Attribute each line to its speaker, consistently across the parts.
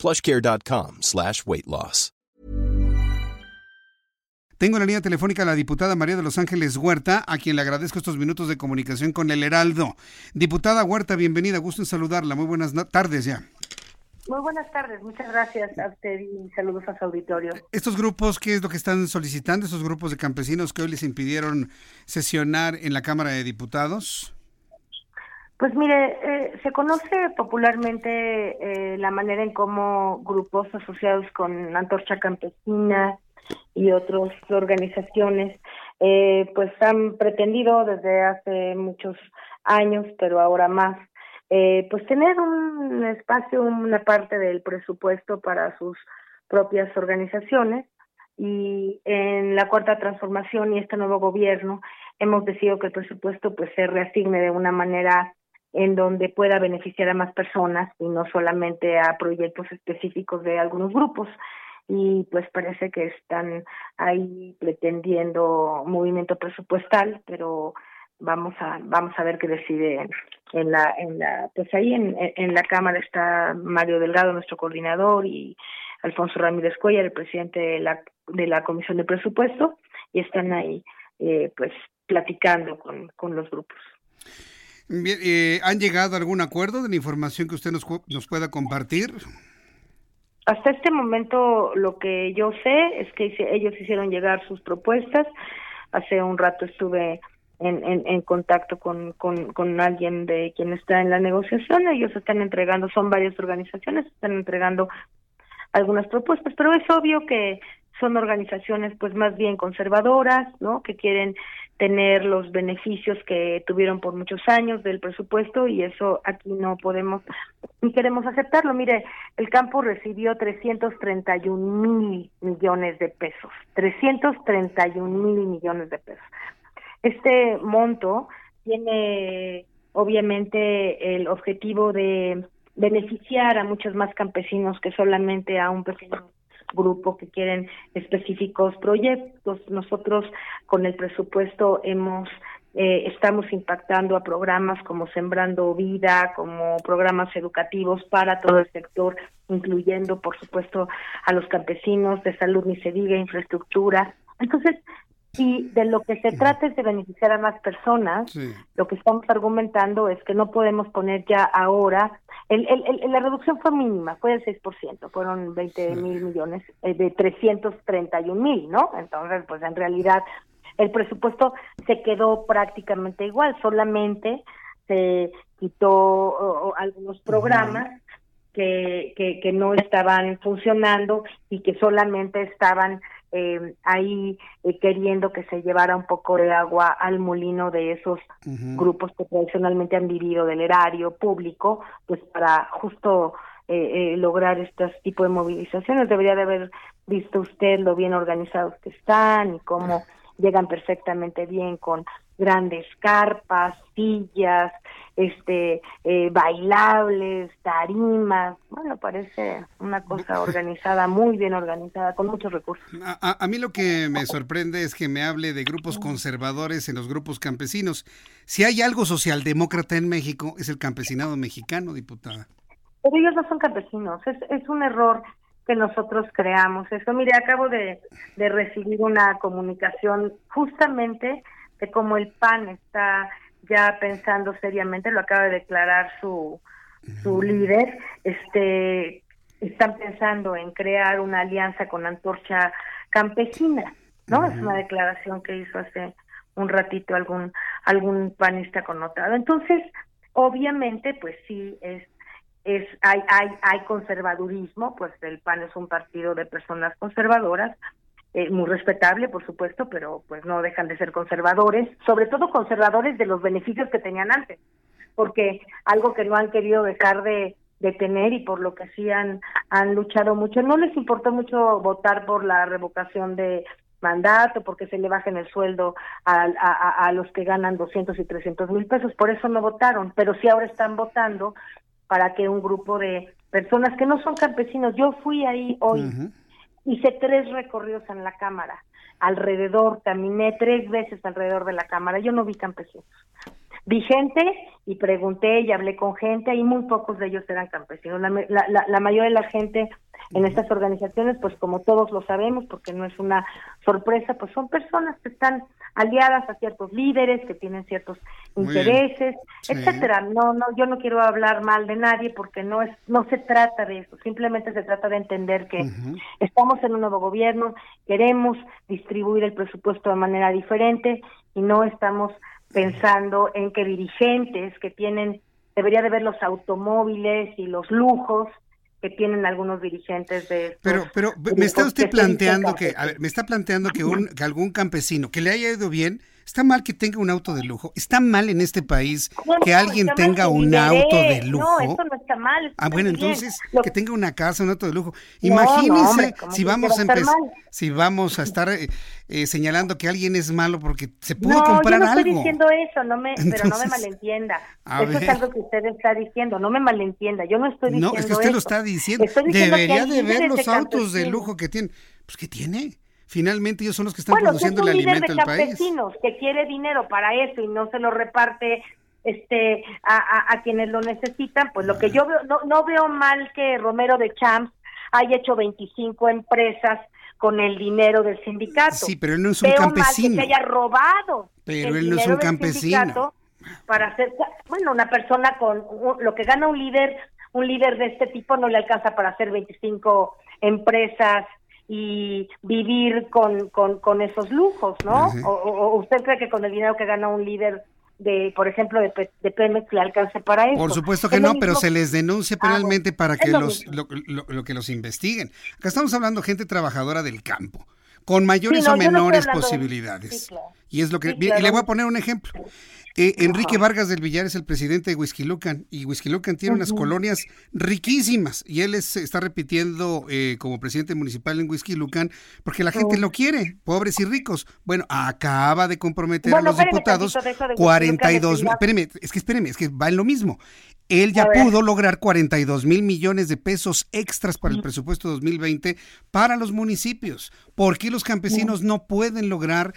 Speaker 1: plushcare.com slash weight loss.
Speaker 2: Tengo en la línea telefónica a la diputada María de Los Ángeles Huerta, a quien le agradezco estos minutos de comunicación con el Heraldo. Diputada Huerta, bienvenida, gusto en saludarla. Muy buenas tardes ya.
Speaker 3: Muy buenas tardes, muchas gracias a usted y saludos a su auditorio.
Speaker 2: ¿Estos grupos qué es lo que están solicitando, esos grupos de campesinos que hoy les impidieron sesionar en la Cámara de Diputados?
Speaker 3: Pues mire, eh, se conoce popularmente eh, la manera en cómo grupos asociados con Antorcha Campesina y otras organizaciones eh, pues han pretendido desde hace muchos años, pero ahora más, eh, pues tener un espacio, una parte del presupuesto para sus propias organizaciones. Y en la cuarta transformación y este nuevo gobierno hemos decidido que el presupuesto pues se reasigne de una manera en donde pueda beneficiar a más personas y no solamente a proyectos específicos de algunos grupos. Y pues parece que están ahí pretendiendo movimiento presupuestal pero vamos a vamos a ver qué decide en la en la pues ahí en, en la cámara está Mario Delgado nuestro coordinador y Alfonso Ramírez Cuellar el presidente de la de la comisión de presupuesto y están ahí eh, pues platicando con, con los grupos
Speaker 2: Eh, ¿Han llegado a algún acuerdo de la información que usted nos, nos pueda compartir?
Speaker 3: Hasta este momento lo que yo sé es que ellos hicieron llegar sus propuestas. Hace un rato estuve en, en, en contacto con, con, con, alguien de quien está en la negociación. Ellos están entregando, son varias organizaciones, están entregando algunas propuestas, pero es obvio que son organizaciones pues más bien conservadoras, ¿no? Que quieren tener los beneficios que tuvieron por muchos años del presupuesto y eso aquí no podemos ni queremos aceptarlo. Mire, el campo recibió 331 mil millones de pesos, 331 mil millones de pesos. Este monto tiene obviamente el objetivo de beneficiar a muchos más campesinos que solamente a un pequeño grupo que quieren específicos proyectos. Nosotros con el presupuesto hemos eh, estamos impactando a programas como Sembrando Vida, como programas educativos para todo el sector, incluyendo, por supuesto, a los campesinos de salud, ni se diga, infraestructura. Entonces, si de lo que se trata es de beneficiar a más personas, lo que estamos argumentando es que no podemos poner ya ahora el, el, la reducción fue mínima, fue del 6%, fueron 20 mil millones eh, de 331 mil, ¿no? Entonces, pues en realidad el presupuesto se quedó prácticamente igual, solamente se quitó algunos programas que, que, que no estaban funcionando y que solamente estaban eh, ahí eh, queriendo que se llevara un poco de agua al molino de esos grupos que tradicionalmente han vivido del erario público, pues para justo eh, eh, lograr este tipo de movilizaciones. Debería de haber visto usted lo bien organizados que están y cómo llegan perfectamente bien con grandes carpas, sillas, este, eh, bailables, tarimas. Bueno, parece una cosa organizada, muy bien organizada, con muchos recursos.
Speaker 2: A, mí lo que me sorprende es que me hable de grupos conservadores en los grupos campesinos. Si hay algo socialdemócrata en México, es el campesinado mexicano, diputada.
Speaker 3: Pero ellos no son campesinos, es, es un error que nosotros creamos eso. Mire, acabo de, de recibir una comunicación justamente de cómo el PAN está ya pensando seriamente, lo acaba de declarar su, su líder, este están pensando en crear una alianza con Antorcha Campesina, ¿no? Es una declaración que hizo hace un ratito algún algún panista connotado. Entonces, obviamente, pues sí es es hay hay hay conservadurismo, pues el PAN es un partido de personas conservadoras, eh, muy respetable, por supuesto, pero pues no dejan de ser conservadores, sobre todo conservadores de los beneficios que tenían antes, porque algo que no han querido dejar de, detener y por lo que sí han, han luchado mucho. No les importó mucho votar por la revocación de mandato, porque se le bajen el sueldo a, a, a los que ganan 200 y 300 mil pesos, por eso no votaron, pero sí ahora están votando para que un grupo de personas que no son campesinos, yo fui ahí hoy, hice tres recorridos en la Cámara, alrededor, caminé tres veces alrededor de la Cámara, yo no vi campesinos. Vi gente y pregunté y hablé con gente y muy pocos de ellos eran campesinos. La, la, la mayoría de la gente en estas organizaciones, pues como todos lo sabemos, porque no es una sorpresa, pues son personas que están aliadas a ciertos líderes, que tienen ciertos intereses, etcétera. No, no, yo no quiero hablar mal de nadie porque no es, no se trata de eso. Simplemente se trata de entender que estamos en un nuevo gobierno, queremos distribuir el presupuesto de manera diferente y no estamos pensando en que dirigentes que tienen debería de ver los automóviles y los lujos que tienen algunos dirigentes de
Speaker 2: pero pero me está usted planteando que a ver, me está planteando que un que algún campesino que le haya ido bien Está mal que tenga un auto de lujo. Está mal en este país que alguien tenga un auto de lujo.
Speaker 3: No, eso no está mal.
Speaker 2: ah, bueno, entonces que tenga una casa, un auto de lujo. Imagínense si vamos a empezar, si vamos a estar eh, eh, señalando que alguien es malo porque se pudo comprar
Speaker 3: algo.
Speaker 2: No,
Speaker 3: estoy diciendo eso, no me, pero no me malentienda. Eso es algo que usted está diciendo, no me malentienda. Yo no estoy diciendo
Speaker 2: No, es que usted lo está diciendo. Debería de ver los autos de lujo que tiene. Pues ¿qué tiene? Finalmente ellos son los que están produciendo el alimento del país.
Speaker 3: campesinos que quiere dinero para eso y no se lo reparte este a, a, quienes lo necesitan, pues lo que yo veo, no, no veo mal que Romero de Champs haya hecho 25 empresas con el dinero del sindicato.
Speaker 2: Sí, pero él no es un campesino.
Speaker 3: Mal que se haya robado.
Speaker 2: Pero él no es un campesino.
Speaker 3: Para hacer, bueno, una persona con lo que gana un líder, un líder de este tipo no le alcanza para hacer 25 empresas y vivir con, con, esos lujos, ¿no? o, usted cree que con el dinero que gana un líder de, por ejemplo, de, de Pemex le alcance para eso?
Speaker 2: Por supuesto que no, pero se les denuncia ah, penalmente para que los lo, lo, que los investiguen. Acá estamos hablando gente trabajadora del campo, con mayores o menores posibilidades. Y es lo que y le voy a poner un ejemplo. Eh, Enrique Vargas del Villar es el presidente de Huizquilucan y Huizquilucan tiene unas colonias riquísimas y él está repitiendo eh, como presidente municipal en Huizquilucan porque la gente lo quiere, pobres y ricos. Bueno, acaba de comprometer a los diputados 42 mil, espéreme, es que espéreme, es que va en lo mismo. Él ya pudo lograr 42 mil millones de pesos extras para el presupuesto 2020 para los municipios. ¿Por qué los campesinos no pueden lograr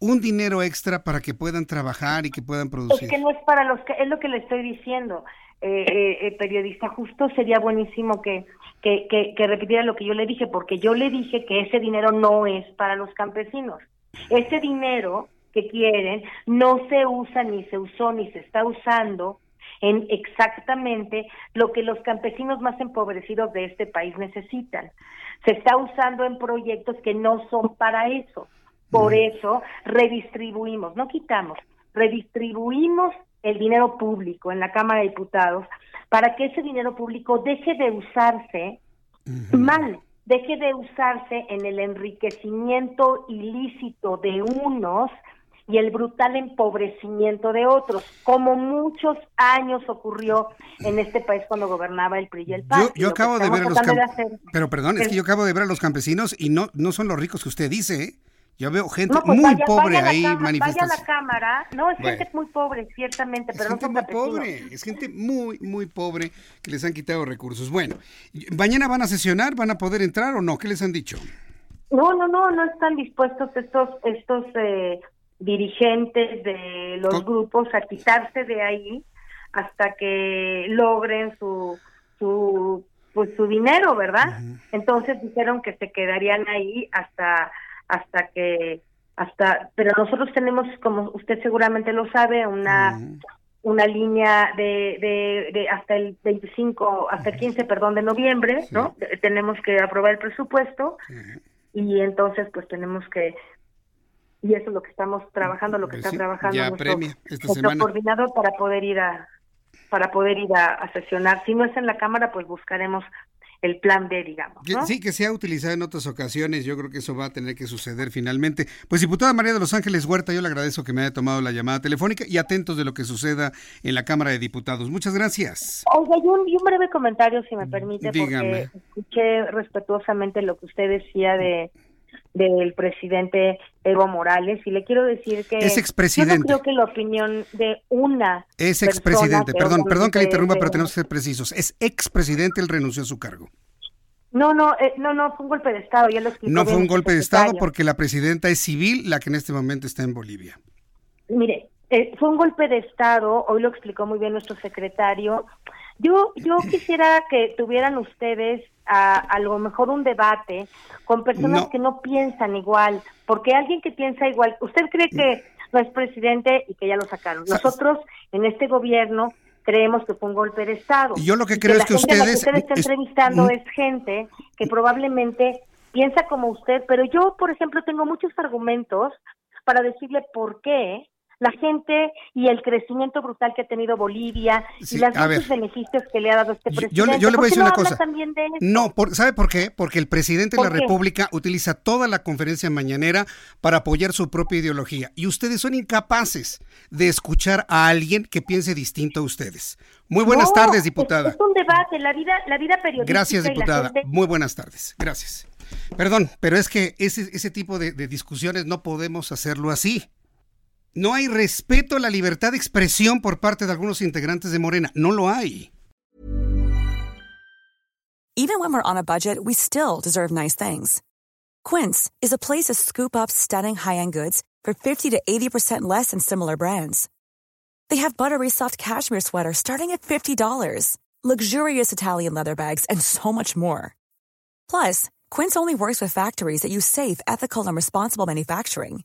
Speaker 2: un dinero extra para que puedan trabajar y que puedan producir.
Speaker 3: Es que no es para los que, es lo que le estoy diciendo, eh, eh, eh, periodista, justo sería buenísimo que, que, que, repitiera lo que yo le dije, porque yo le dije que ese dinero no es para los campesinos. Ese dinero que quieren no se usa ni se usó ni se está usando en exactamente lo que los campesinos más empobrecidos de este país necesitan. Se está usando en proyectos que no son para eso. Por eso redistribuimos, no quitamos, redistribuimos el dinero público en la Cámara de Diputados para que ese dinero público deje de usarse mal, deje de usarse en el enriquecimiento ilícito de unos y el brutal empobrecimiento de otros, como muchos años ocurrió en este país cuando gobernaba el PRI y el PAN.
Speaker 2: Yo, acabo de ver a los campesinos, pero perdón, es que yo acabo de ver a los campesinos y no no son los ricos que usted dice, ¿eh? Yo veo gente pues muy pobre ahí manifestando.
Speaker 3: Vaya a la cámara. No, es gente muy pobre, ciertamente, pero
Speaker 2: es gente muy pobre. Es gente muy, muy pobre que les han quitado recursos. Bueno, ¿mañana van a sesionar? ¿Van a poder entrar o no? ¿Qué les han dicho?
Speaker 3: No, no, no, no están dispuestos estos estos eh, dirigentes de los grupos a quitarse de ahí hasta que logren su su pues su dinero, ¿verdad? Entonces dijeron que se quedarían ahí hasta hasta que hasta pero nosotros tenemos como usted seguramente lo sabe una una línea de, de, hasta el 25 hasta el 15 perdón de noviembre no tenemos que aprobar el presupuesto y entonces pues tenemos que y eso es lo que estamos trabajando lo que pues está trabajando
Speaker 2: nuestro,
Speaker 3: coordinador para poder ir a para poder ir a, a sesionar. Si no es en la cámara pues buscaremos el plan B, digamos.
Speaker 2: Sí, que sea utilizado en otras ocasiones, yo creo que eso va a tener que suceder finalmente. Pues diputada María de los Ángeles Huerta, yo le agradezco que me haya tomado la llamada telefónica y atentos de lo que suceda en la Cámara de Diputados. Muchas gracias.
Speaker 3: Oiga, y un, breve comentario, si me permite, porque escuché respetuosamente lo que usted decía de del presidente Evo Morales y le quiero decir que
Speaker 2: es expresidente. Yo
Speaker 3: no creo que la opinión de una
Speaker 2: es expresidente, perdón, perdón que le interrumpa, pero tenemos que ser precisos. Es expresidente, él renunció a su cargo.
Speaker 3: No, no, eh, no, no, fue un golpe de Estado, ya lo
Speaker 2: No fue un golpe de Estado porque la presidenta es civil, la que en este momento está en Bolivia.
Speaker 3: Mire, eh, fue un golpe de Estado, hoy lo explicó muy bien nuestro secretario. Yo, yo quisiera que tuvieran ustedes a, a lo mejor un debate con personas que no piensan igual, porque alguien que piensa igual, ¿usted cree que no es presidente y que ya lo sacaron? Nosotros en este gobierno creemos que fue un golpe de Estado.
Speaker 2: Yo lo que creo es que ustedes... que
Speaker 3: usted está entrevistando mm. es gente que probablemente piensa como usted, pero yo, por ejemplo, tengo muchos argumentos para decirle por qué la gente y el crecimiento brutal que ha tenido Bolivia y los muchos beneficios que le ha dado este presidente.
Speaker 2: Yo, le voy a decir una cosa. No, ¿sabe por qué? Porque el presidente de la República utiliza toda la conferencia mañanera para apoyar su propia ideología y ustedes son incapaces de escuchar a alguien que piense distinto a ustedes. Muy buenas tardes, diputada.
Speaker 3: Es, un debate, la vida, la vida periodística.
Speaker 2: Gracias, diputada. Muy buenas tardes. Gracias. Perdón, pero es que ese, ese tipo de discusiones no podemos hacerlo así. No hay respeto a la libertad de expresión por parte de algunos integrantes de Morena. No lo hay.
Speaker 1: Even when we're on a budget, we still deserve nice things. Quince is a place to scoop up stunning high-end goods for 50 to 80% less than similar brands. They have buttery soft cashmere sweaters starting at $50, luxurious Italian leather bags, and so much more. Plus, Quince only works with factories that use safe, ethical, and responsible manufacturing.